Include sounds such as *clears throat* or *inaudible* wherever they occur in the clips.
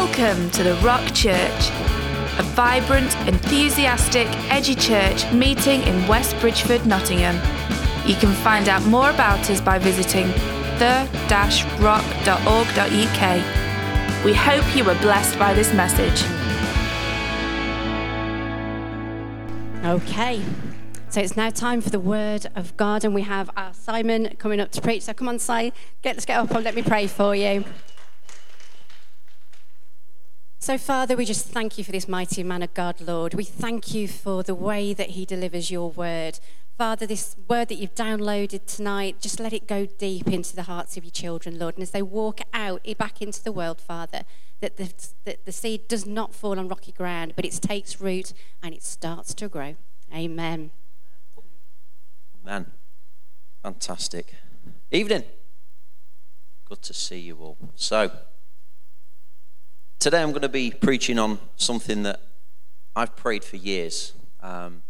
Welcome to the Rock Church, a vibrant, enthusiastic, edgy church meeting in West Bridgford, Nottingham. You can find out more about us by visiting the-rock.org.uk. We hope you were blessed by this message. Okay, so it's now time for the word of God, and we have our Simon coming up to preach. So come on, Si, get, let's get up and let me pray for you. So, Father, we just thank you for this mighty man of God, Lord. We thank you for the way that he delivers your word. Father, this word that you've downloaded tonight, just let it go deep into the hearts of your children, Lord. And as they walk out eh, back into the world, Father, that the, that the seed does not fall on rocky ground, but it takes root and it starts to grow. Amen. Man, fantastic. Evening. Good to see you all. So, today I'm going to be preaching on something that I've prayed for years. Um,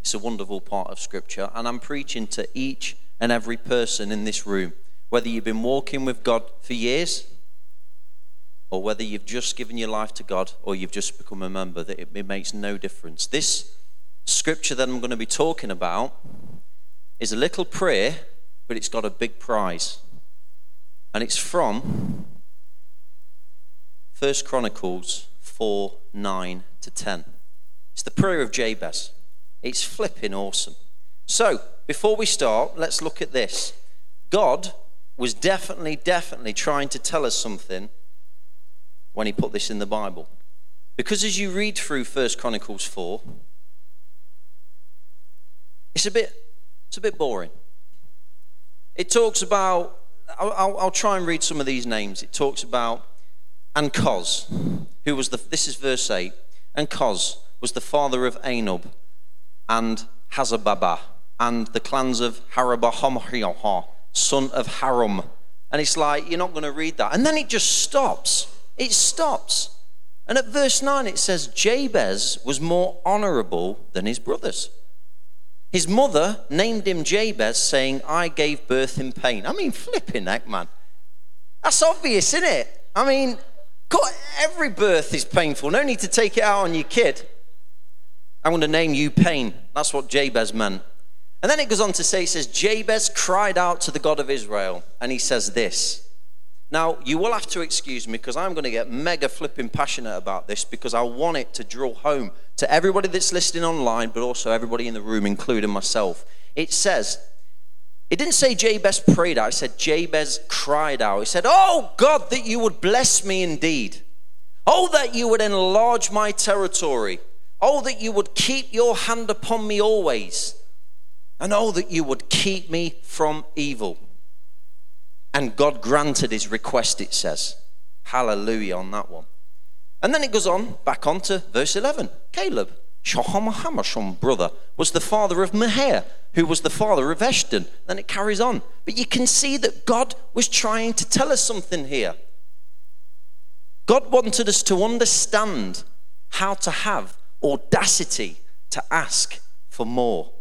it's a wonderful part of Scripture, and I'm preaching to each and every person in this room, whether you've been walking with God for years or whether you've just given your life to God or you've just become a member, that it, it makes no difference. This scripture that I'm going to be talking about is a little prayer, but it's got a big prize. And it's from 1 Chronicles 4 9 to 10. It's the prayer of Jabez. It's flipping awesome. So, before we start, let's look at this. God was definitely, definitely trying to tell us something when he put this in the Bible. Because as you read through 1 Chronicles 4, it's a bit, it's a bit boring. It talks about, I'll, I'll, I'll try and read some of these names. It talks about Ankoz, who was the, this is verse 8, Ankoz was the father of Anub and Hazababa, and the clans of Harabahomriah, son of Harum. And it's like, you're not going to read that. And then it just stops. It stops. And at verse 9, it says, Jabez was more honorable than his brothers. His mother named him Jabez, saying, I gave birth in pain. I mean, flipping heck, man. That's obvious, isn't it? I mean, every birth is painful. No need to take it out on your kid. I'm going to name you pain. That's what Jabez meant. And then it goes on to say, it says, Jabez cried out to the God of Israel, and he says this. Now, you will have to excuse me because I'm going to get mega flipping passionate about this because I want it to draw home to everybody that's listening online, but also everybody in the room, including myself. It says, it didn't say Jabez prayed out, it said Jabez cried out. He said, Oh God, that you would bless me indeed. Oh, that you would enlarge my territory. Oh, that you would keep your hand upon me always. And oh, that you would keep me from evil. And God granted his request, it says. Hallelujah on that one. And then it goes on, back on to verse 11. Caleb, Shahamahamash, brother, was the father of Meher, who was the father of Eshton. Then it carries on. But you can see that God was trying to tell us something here. God wanted us to understand how to have audacity to ask for more.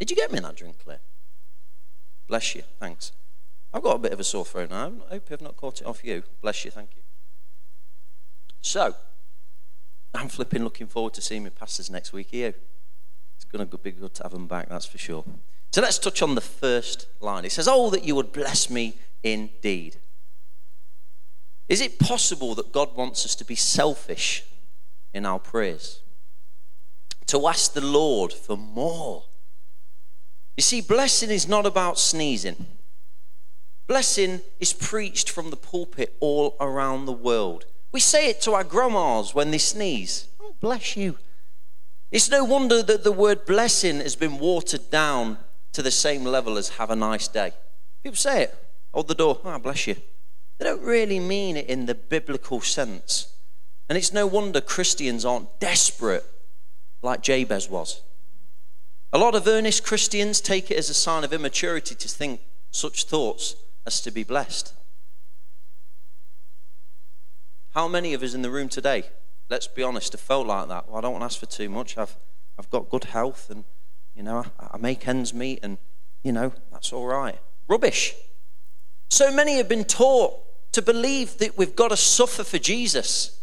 Did you get me that drink, Claire? Bless you. Thanks. I've got a bit of a sore throat now. I hope I've not caught it off you. Bless you, thank you. So, I'm flipping looking forward to seeing my pastors next week. here. It's going to be good to have them back, that's for sure. So let's touch on the first line. It says, Oh, that you would bless me indeed. Is it possible that God wants us to be selfish in our prayers? To ask the Lord for more? You see, blessing is not about sneezing. Blessing is preached from the pulpit all around the world. We say it to our grandmas when they sneeze. Oh, bless you. It's no wonder that the word blessing has been watered down to the same level as have a nice day. People say it, hold the door, oh, bless you. They don't really mean it in the biblical sense. And it's no wonder Christians aren't desperate like Jabez was. A lot of earnest Christians take it as a sign of immaturity to think such thoughts as to be blessed. How many of us in the room today, let's be honest, have felt like that? Well, I don't want to ask for too much. I've, I've got good health and, you know, I, I make ends meet and, you know, that's all right. Rubbish. So many have been taught to believe that we've got to suffer for Jesus.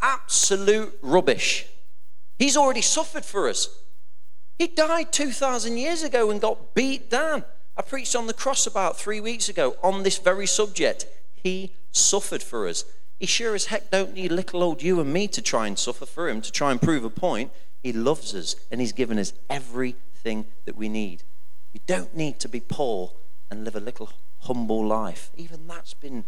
Absolute rubbish. He's already suffered for us. He died 2,000 years ago and got beat down. I preached on the cross about three weeks ago on this very subject. He suffered for us. He sure as heck don't need little old you and me to try and suffer for him, to try and prove a point. He loves us and he's given us everything that we need. We don't need to be poor and live a little humble life. Even that's been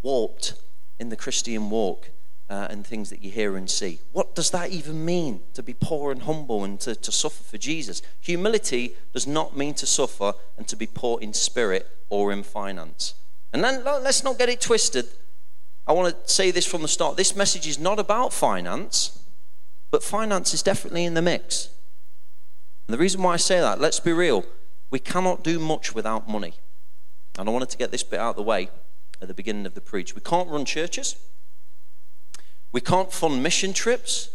warped in the Christian walk uh, and things that you hear and see. What does that even mean to be poor and humble and to, to suffer for Jesus? Humility does not mean to suffer and to be poor in spirit or in finance. And then let's not get it twisted. I want to say this from the start. This message is not about finance, but finance is definitely in the mix. And the reason why I say that, let's be real, we cannot do much without money. And I wanted to get this bit out of the way at the beginning of the preach. We can't run churches, we can't fund mission trips,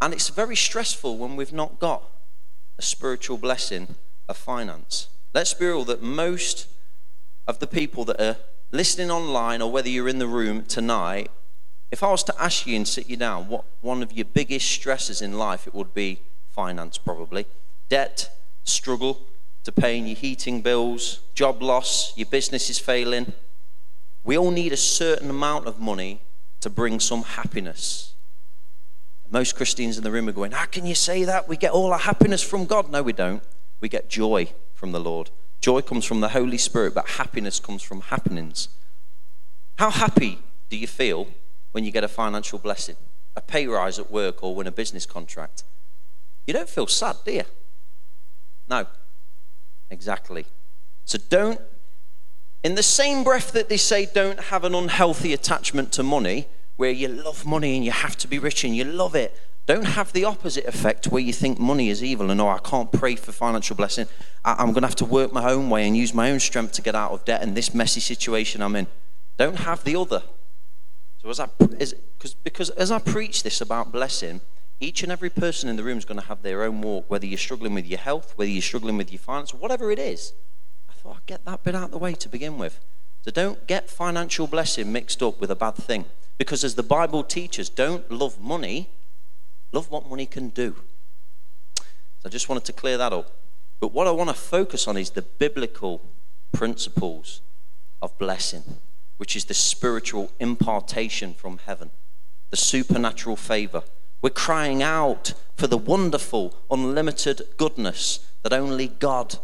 and it's very stressful when we've not got a spiritual blessing of finance. Let's be real that most of the people that are listening online or whether you're in the room tonight, if I was to ask you and sit you down, what one of your biggest stresses in life, it would be finance probably. Debt, struggle to paying your heating bills, job loss, your business is failing. We all need a certain amount of money to bring some happiness. Most Christians in the room are going, How can you say that? We get all our happiness from God. No, we don't. We get joy from the Lord. Joy comes from the Holy Spirit, but happiness comes from happenings. How happy do you feel when you get a financial blessing, a pay rise at work, or win a business contract? You don't feel sad, do you? No. Exactly. So don't, in the same breath that they say don't have an unhealthy attachment to money, where you love money and you have to be rich and you love it, don't have the opposite effect where you think money is evil and oh, I can't pray for financial blessing. I'm going to have to work my own way and use my own strength to get out of debt and this messy situation I'm in. Don't have the other. So as I, cause, because as I preach this about blessing, each and every person in the room is going to have their own walk, whether you're struggling with your health, whether you're struggling with your finance, whatever it is. I thought I'd get that bit out of the way to begin with. So don't get financial blessing mixed up with a bad thing. Because as the Bible teaches, don't love money Love what money can do. So I just wanted to clear that up. But what I want to focus on is the biblical principles of blessing, which is the spiritual impartation from heaven, the supernatural favor. We're crying out for the wonderful, unlimited goodness that only God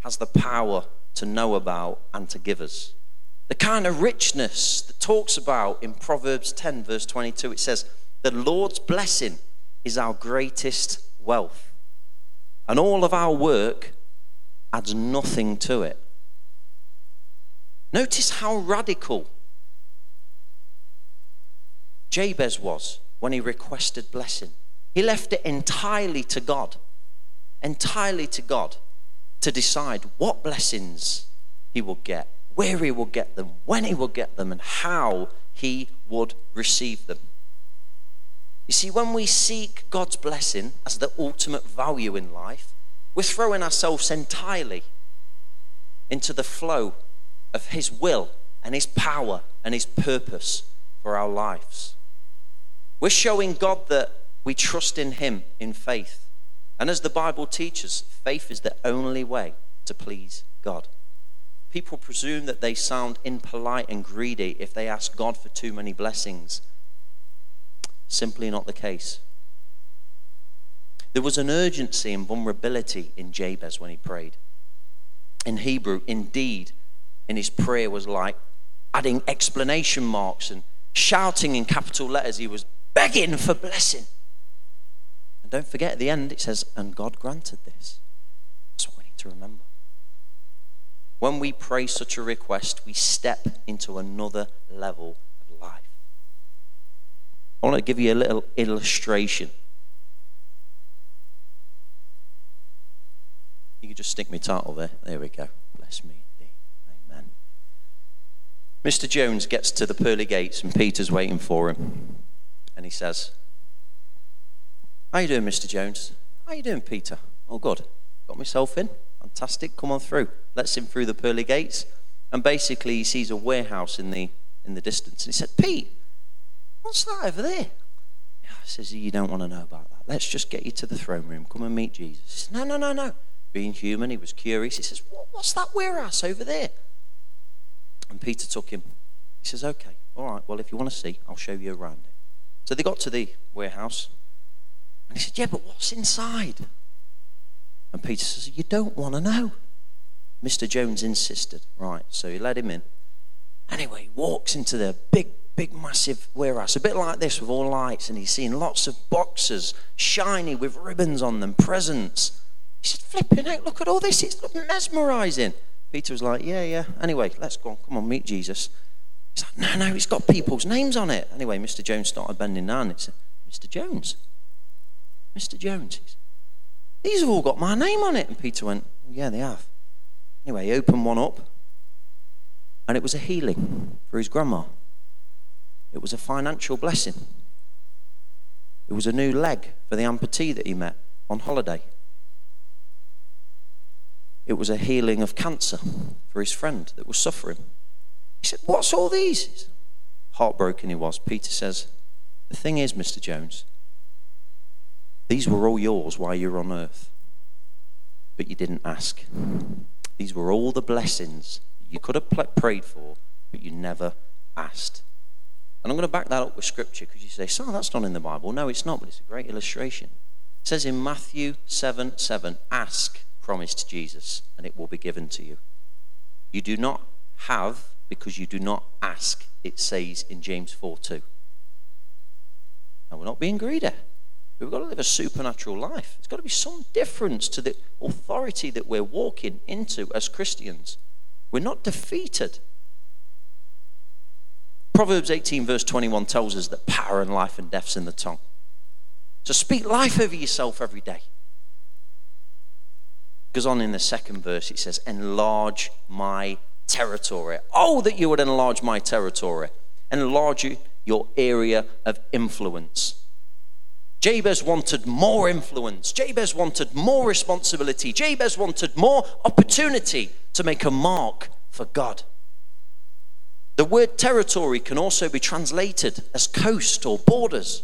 has the power to know about and to give us. The kind of richness that talks about in Proverbs 10, verse 22, it says, The Lord's blessing is our greatest wealth. And all of our work adds nothing to it. Notice how radical Jabez was when he requested blessing. He left it entirely to God, entirely to God to decide what blessings he will get, where he will get them, when he will get them, and how he would receive them. You see, when we seek God's blessing as the ultimate value in life, we're throwing ourselves entirely into the flow of His will and His power and His purpose for our lives. We're showing God that we trust in Him in faith. And as the Bible teaches, faith is the only way to please God. People presume that they sound impolite and greedy if they ask God for too many blessings Simply not the case. There was an urgency and vulnerability in Jabez when he prayed. In Hebrew, indeed, in his prayer was like adding explanation marks and shouting in capital letters. He was begging for blessing. And don't forget, at the end, it says, and God granted this. That's what we need to remember. When we pray such a request, we step into another level I want to give you a little illustration. You can just stick my title there. There we go. Bless me indeed. Amen. Mr. Jones gets to the pearly gates and Peter's waiting for him. And he says, How you doing, Mr. Jones? How you doing, Peter? Oh, good. Got myself in. Fantastic. Come on through. Let's him through the pearly gates. And basically, he sees a warehouse in the in the distance. And he said, Pete, what's that over there? Yeah, I says, You don't want to know about that. Let's just get you to the throne room. Come and meet Jesus. He says, No, no, no, no. Being human, he was curious. He says, what, What's that warehouse over there? And Peter took him. He says, Okay, all right, well, if you want to see, I'll show you around it. So they got to the warehouse. And he said, Yeah, but what's inside? And Peter says, You don't want to know. Mr. Jones insisted. Right, so he led him in. Anyway, he walks into the big, big, massive warehouse, a bit like this with all lights, and he's seeing lots of boxes, shiny with ribbons on them, presents. He said, Flipping out, look at all this, it's mesmerizing. Peter was like, Yeah, yeah. Anyway, let's go on, come on, meet Jesus. He's like, No, no, it's got people's names on it. Anyway, Mr. Jones started bending down. He said, Mr. Jones, Mr. Jones, these have all got my name on it. And Peter went, well, Yeah, they have. Anyway, he opened one up, and it was a healing for his grandma. It was a financial blessing. It was a new leg for the amputee that he met on holiday. It was a healing of cancer for his friend that was suffering. He said, What's all these? Heartbroken he was. Peter says, The thing is, Mr. Jones, these were all yours while you were on earth, but you didn't ask. These were all the blessings you could have prayed for, but you never asked. And I'm going to back that up with scripture because you say, "So that's not in the Bible." No, it's not, but it's a great illustration. It says in Matthew 7 7, ask, promised Jesus, and it will be given to you. You do not have because you do not ask, it says in James 4 2. And we're not being greedy. We've got to live a supernatural life. There's got to be some difference to the authority that we're walking into as Christians. We're not defeated. Proverbs 18, verse 21 tells us that power and life and death's in the tongue. So speak life over yourself every day. Goes on in the second verse, it says, Enlarge my territory. Oh, that you would enlarge my territory, enlarge your area of influence. Jabez wanted more influence. Jabez wanted more responsibility. Jabez wanted more opportunity to make a mark for God. The word territory can also be translated as coast or borders.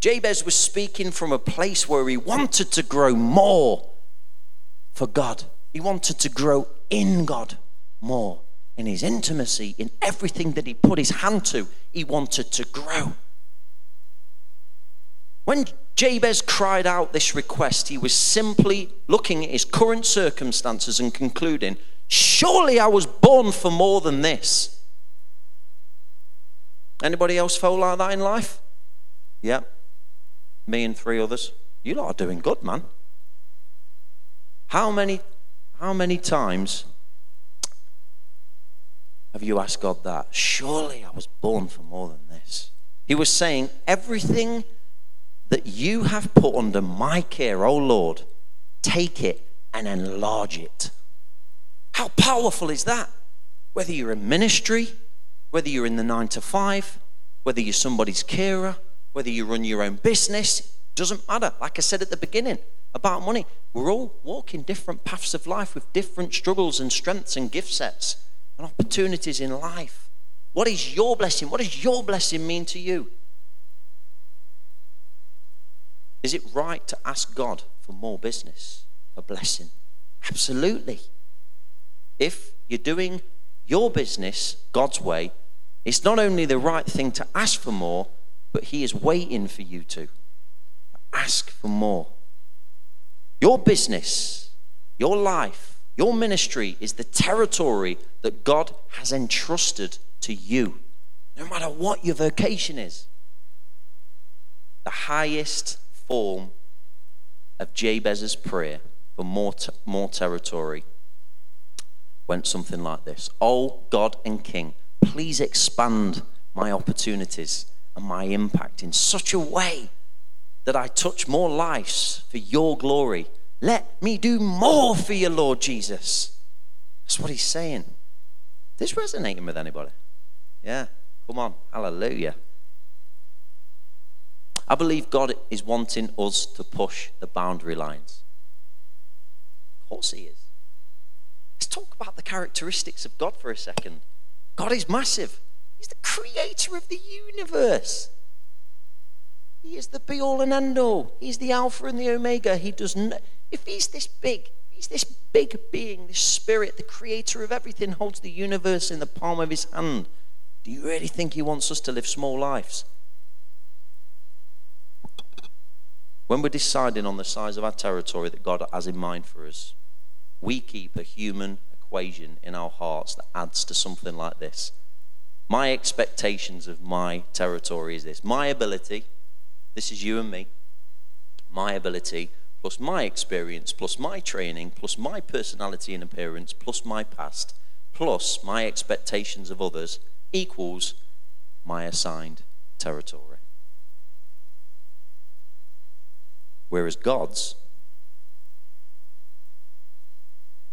Jabez was speaking from a place where he wanted to grow more for God. He wanted to grow in God more. In his intimacy, in everything that he put his hand to, he wanted to grow. When Jabez cried out this request, he was simply looking at his current circumstances and concluding, Surely I was born for more than this. Anybody else felt like that in life? Yeah. Me and three others. You lot are doing good, man. How many, how many times have you asked God that? Surely I was born for more than this. He was saying, Everything that you have put under my care, O Lord, take it and enlarge it. How powerful is that? Whether you're in ministry, whether you're in the nine to five, whether you're somebody's carer, whether you run your own business, doesn't matter. Like I said at the beginning about money, we're all walking different paths of life with different struggles and strengths and gift sets and opportunities in life. What is your blessing? What does your blessing mean to you? Is it right to ask God for more business, for blessing? Absolutely. If you're doing your business God's way, it's not only the right thing to ask for more, but He is waiting for you to ask for more. Your business, your life, your ministry is the territory that God has entrusted to you, no matter what your vocation is. The highest form of Jabez's prayer for more, t- more territory went something like this Oh, God and King, please expand my opportunities and my impact in such a way that I touch more lives for your glory. Let me do more for you, Lord Jesus. That's what he's saying. This resonating with anybody? Yeah, come on, hallelujah. I believe God is wanting us to push the boundary lines. Of course, He is. Let's talk about the characteristics of God for a second. God is massive. He's the creator of the universe. He is the be all and end all. He's the Alpha and the Omega. He does not, if he's this big, he's this big being, this spirit, the creator of everything, holds the universe in the palm of his hand. Do you really think he wants us to live small lives? When we're deciding on the size of our territory that God has in mind for us, we keep a human equation in our hearts that adds to something like this. My expectations of my territory is this my ability, this is you and me, my ability plus my experience plus my training plus my personality and appearance plus my past plus my expectations of others equals my assigned territory. Whereas God's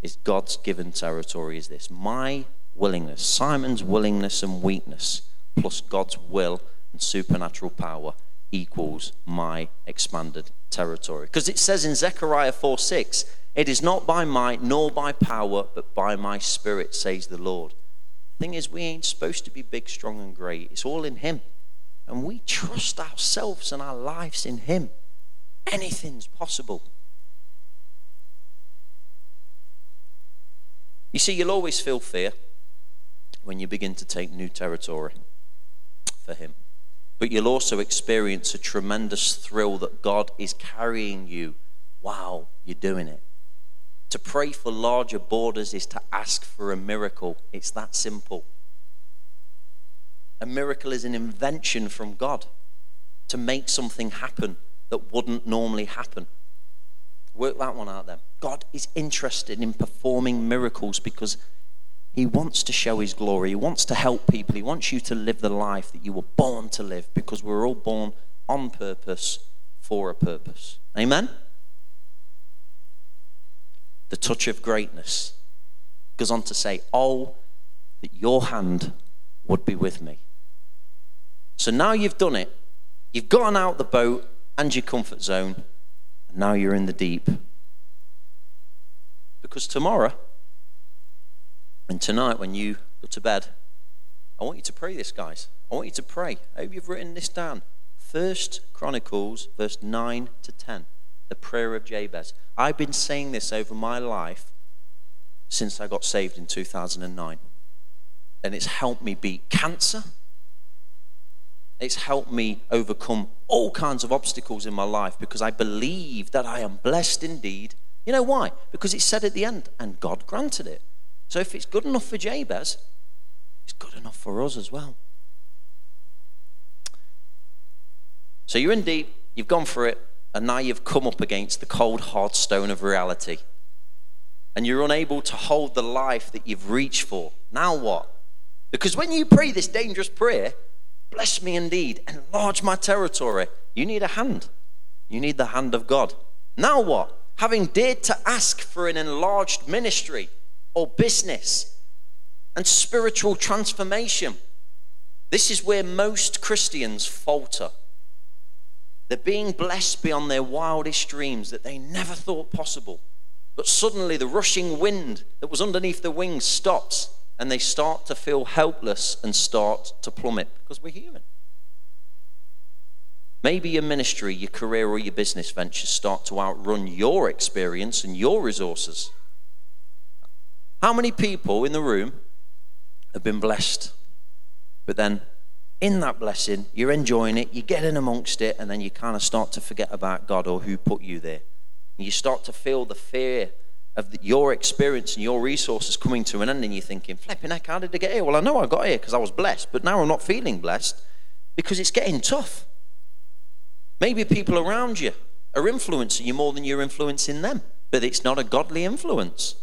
is God's given territory is this my willingness, Simon's willingness and weakness, plus God's will and supernatural power equals my expanded territory. Because it says in Zechariah 4 6, it is not by might nor by power, but by my spirit, says the Lord. Thing is, we ain't supposed to be big, strong, and great. It's all in Him. And we trust ourselves and our lives in Him. Anything's possible. You see, you'll always feel fear when you begin to take new territory for Him. But you'll also experience a tremendous thrill that God is carrying you while you're doing it. To pray for larger borders is to ask for a miracle. It's that simple. A miracle is an invention from God to make something happen that wouldn't normally happen. Work that one out then. God is interested in performing miracles because he wants to show his glory. He wants to help people. He wants you to live the life that you were born to live because we're all born on purpose for a purpose. Amen? The touch of greatness goes on to say, Oh, that your hand would be with me. So now you've done it. You've gotten out the boat and your comfort zone, now you're in the deep. Because tomorrow, and tonight, when you go to bed, I want you to pray this, guys. I want you to pray. I hope you've written this down. First Chronicles, verse 9 to 10, the prayer of Jabez. I've been saying this over my life since I got saved in 2009. And it's helped me beat cancer. It's helped me overcome all kinds of obstacles in my life because I believe that I am blessed indeed. You know why? Because it said at the end, and God granted it. So if it's good enough for Jabez, it's good enough for us as well. So you're in deep, you've gone for it, and now you've come up against the cold, hard stone of reality. And you're unable to hold the life that you've reached for. Now what? Because when you pray this dangerous prayer, bless me indeed, enlarge my territory, you need a hand. You need the hand of God. Now what? Having dared to ask for an enlarged ministry, or business and spiritual transformation. This is where most Christians falter. They're being blessed beyond their wildest dreams that they never thought possible. But suddenly the rushing wind that was underneath the wings stops and they start to feel helpless and start to plummet because we're human. Maybe your ministry, your career, or your business ventures start to outrun your experience and your resources. How many people in the room have been blessed? But then in that blessing, you're enjoying it, you get in amongst it, and then you kind of start to forget about God or who put you there. And you start to feel the fear of the, your experience and your resources coming to an end, and you're thinking, flipping heck, how did I get here? Well, I know I got here because I was blessed, but now I'm not feeling blessed because it's getting tough. Maybe people around you are influencing you more than you're influencing them, but it's not a godly influence.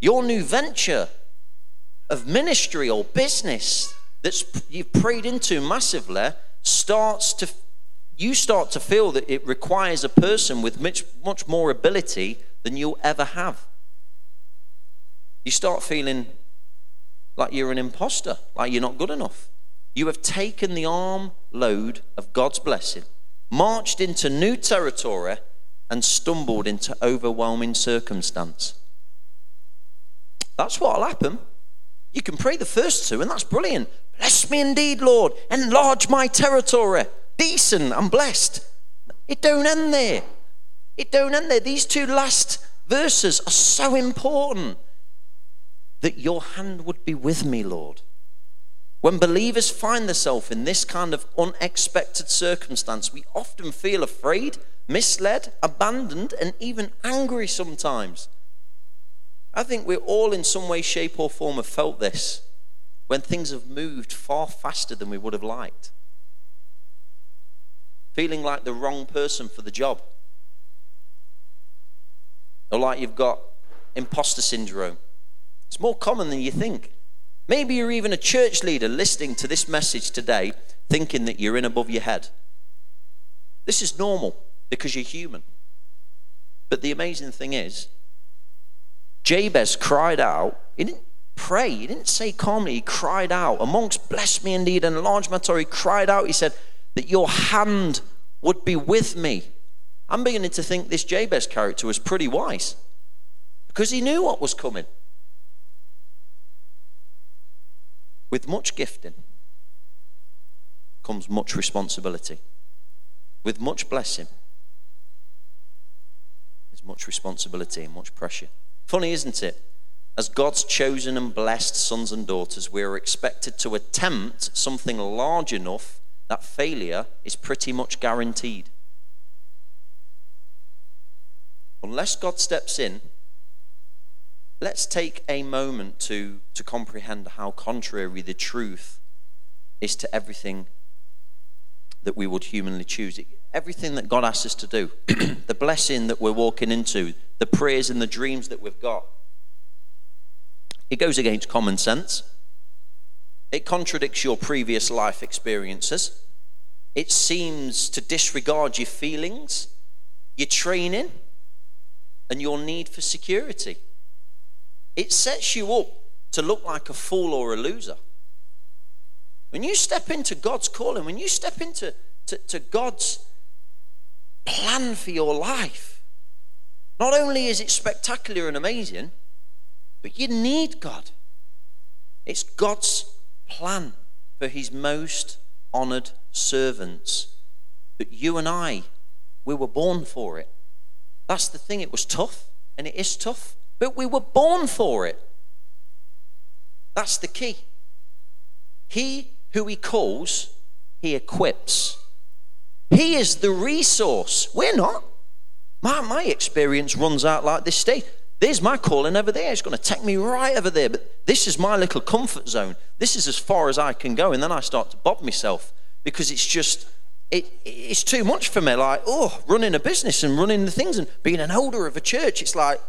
Your new venture of ministry or business that you've prayed into massively starts to you start to feel that it requires a person with much, much more ability than you'll ever have. You start feeling like you're an imposter, like you're not good enough. You have taken the arm load of God's blessing, marched into new territory, and stumbled into overwhelming circumstance. That's what'll happen. You can pray the first two, and that's brilliant. Bless me indeed, Lord. Enlarge my territory. Decent, I'm blessed. It don't end there. It don't end there. These two last verses are so important that your hand would be with me, Lord. When believers find themselves in this kind of unexpected circumstance, we often feel afraid, misled, abandoned, and even angry sometimes. I think we're all, in some way, shape, or form, have felt this when things have moved far faster than we would have liked. Feeling like the wrong person for the job. Or like you've got imposter syndrome. It's more common than you think. Maybe you're even a church leader listening to this message today thinking that you're in above your head. This is normal because you're human. But the amazing thing is, Jabez cried out. He didn't pray, he didn't say calmly, he cried out. Amongst bless me indeed and enlarge my territory, he cried out, he said, that your hand would be with me. I'm beginning to think this Jabez character was pretty wise because he knew what was coming. With much gifting comes much responsibility. With much blessing is much responsibility and much pressure. Funny, isn't it? As God's chosen and blessed sons and daughters, we are expected to attempt something large enough that failure is pretty much guaranteed. Unless God steps in, let's take a moment to, to comprehend how contrary the truth is to everything that we would humanly choose. Everything that God asks us to do, *clears throat* the blessing that we're walking into, the prayers and the dreams that we've got, it goes against common sense. It contradicts your previous life experiences. It seems to disregard your feelings, your training, and your need for security. It sets you up to look like a fool or a loser. When you step into God's calling, when you step into to, to God's plan for your life, not only is it spectacular and amazing, but you need God. It's God's plan for his most honored servants. But you and I, we were born for it. That's the thing. It was tough, and it is tough but we were born for it. That's the key. He who he calls, he equips. He is the resource. We're not. My, my experience runs out like this state. There's my calling over there. It's going to take me right over there. But this is my little comfort zone. This is as far as I can go. And then I start to bob myself because it's just, it, it's too much for me. Like, oh, running a business and running the things and being an elder of a church. It's like,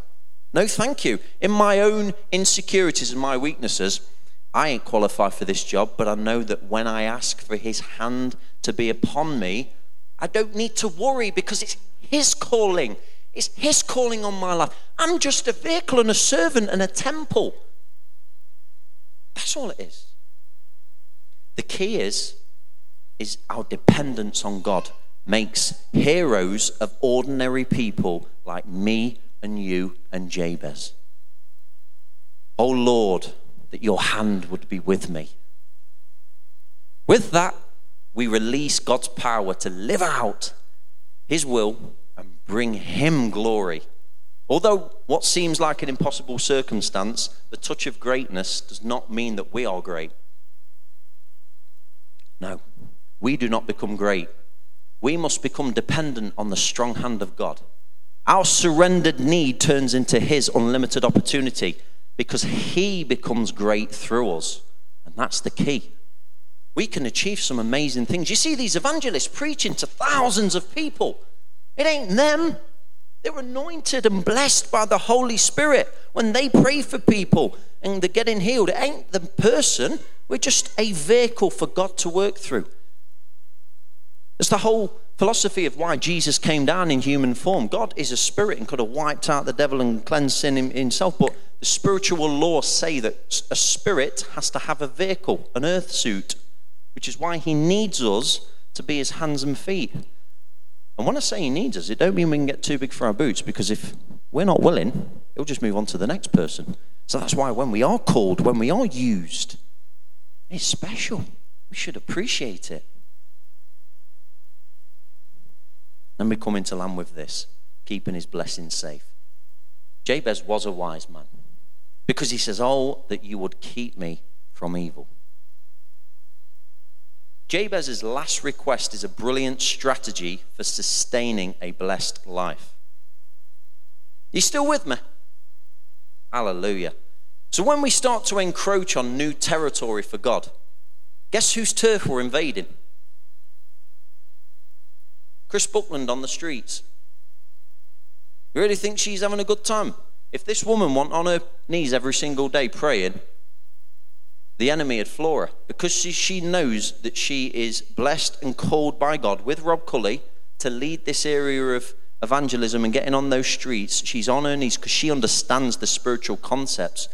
no, thank you. In my own insecurities and my weaknesses, I ain't qualified for this job, but I know that when I ask for his hand to be upon me, I don't need to worry because it's his calling. It's his calling on my life. I'm just a vehicle and a servant and a temple. That's all it is. The key is is our dependence on God makes heroes of ordinary people like me and you and Jabez. Oh Lord, that your hand would be with me. With that, we release God's power to live out his will and bring him glory. Although what seems like an impossible circumstance, the touch of greatness does not mean that we are great. No, we do not become great. We must become dependent on the strong hand of God. Our surrendered need turns into His unlimited opportunity because He becomes great through us. And that's the key. We can achieve some amazing things. You see these evangelists preaching to thousands of people. It ain't them. They're anointed and blessed by the Holy Spirit when they pray for people and they're getting healed. It ain't the person. We're just a vehicle for God to work through. It's the whole philosophy of why Jesus came down in human form. God is a spirit and could have wiped out the devil and cleansed sin himself, but the spiritual laws say that a spirit has to have a vehicle, an earth suit, which is why he needs us to be his hands and feet. And when I say he needs us, it don't mean we can get too big for our boots, because if we're not willing, he'll just move on to the next person. So that's why when we are called, when we are used, it's special. We should appreciate it. And we come into land with this, keeping his blessings safe. Jabez was a wise man because he says, Oh, that you would keep me from evil. Jabez's last request is a brilliant strategy for sustaining a blessed life. You still with me? Hallelujah. So when we start to encroach on new territory for God, guess whose turf we're invading? Chris Buckland on the streets. You really think she's having a good time? If this woman went on her knees every single day praying, the enemy had Flora because she, she knows that she is blessed and called by God with Rob Cully to lead this area of evangelism and getting on those streets. She's on her knees because she understands the spiritual concepts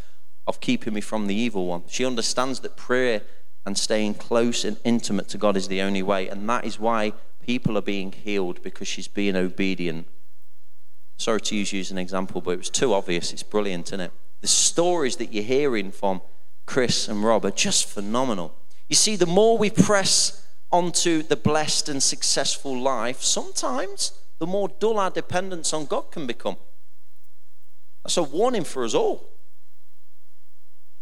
of keeping me from the evil one. She understands that prayer and staying close and intimate to God is the only way. And that is why people are being healed because she's being obedient. Sorry to use you as an example, but it was too obvious. It's brilliant, isn't it? The stories that you're hearing from Chris and Rob are just phenomenal. You see, the more we press onto the blessed and successful life, sometimes the more dull our dependence on God can become. That's a warning for us all.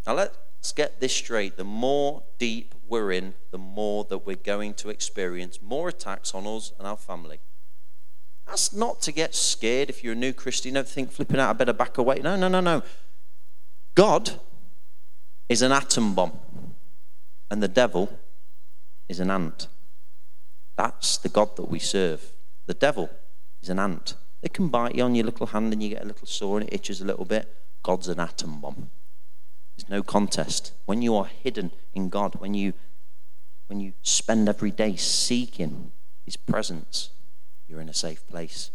Now, let's get this straight. The more deep we're in, the more that we're going to experience more attacks on us and our family. That's not to get scared if you're a new Christian. Don't think flipping out, I better back away. No, no, no, no. God is an atom bomb, and the devil is an ant. That's the God that we serve. The devil is an ant. They can bite you on your little hand and you get a little sore and it itches a little bit. God's an atom bomb. There's no contest. When you are hidden in God, when you when you spend every day seeking his presence, you're in a safe place.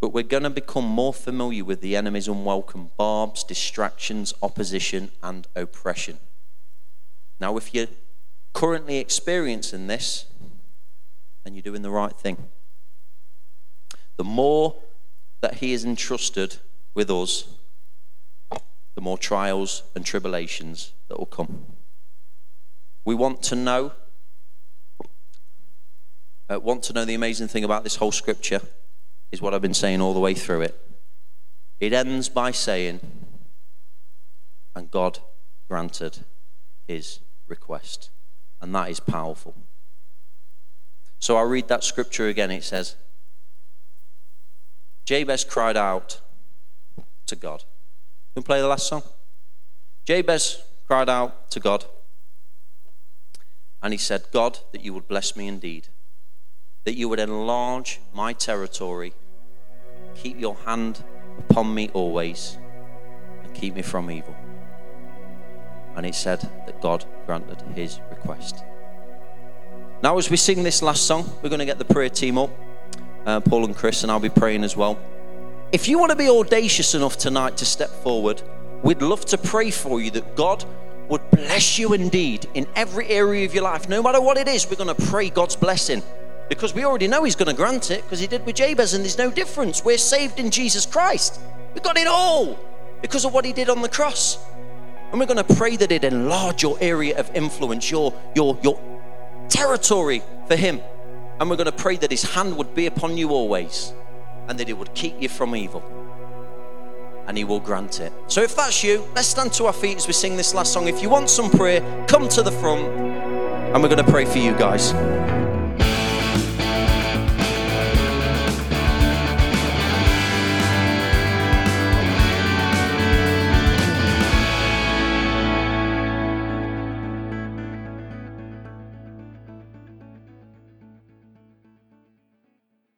But we're going to become more familiar with the enemy's unwelcome barbs, distractions, opposition, and oppression. Now, if you're currently experiencing this, then you're doing the right thing. The more that he is entrusted with us, the more trials and tribulations that will come. We want to know, uh, want to know the amazing thing about this whole scripture is what I've been saying all the way through it. It ends by saying, and God granted his request. And that is powerful. So I'll read that scripture again. It says, Jabez cried out to God. Can play the last song? Jabez cried out to God. And he said, God, that you would bless me indeed, that you would enlarge my territory, keep your hand upon me always, and keep me from evil. And it said that God granted his request. Now, as we sing this last song, we're going to get the prayer team up, uh, Paul and Chris, and I'll be praying as well. If you want to be audacious enough tonight to step forward, we'd love to pray for you that God would bless you indeed in every area of your life. No matter what it is, we're going to pray God's blessing because we already know He's going to grant it because He did with Jabez, and there's no difference. We're saved in Jesus Christ. We've got it all because of what He did on the cross. And we're going to pray that it enlarge your area of influence, your, your, your territory for Him. And we're going to pray that His hand would be upon you always and that He would keep you from evil. And He will grant it. So if that's you, let's stand to our feet as we sing this last song. If you want some prayer, come to the front and we're going to pray for you guys.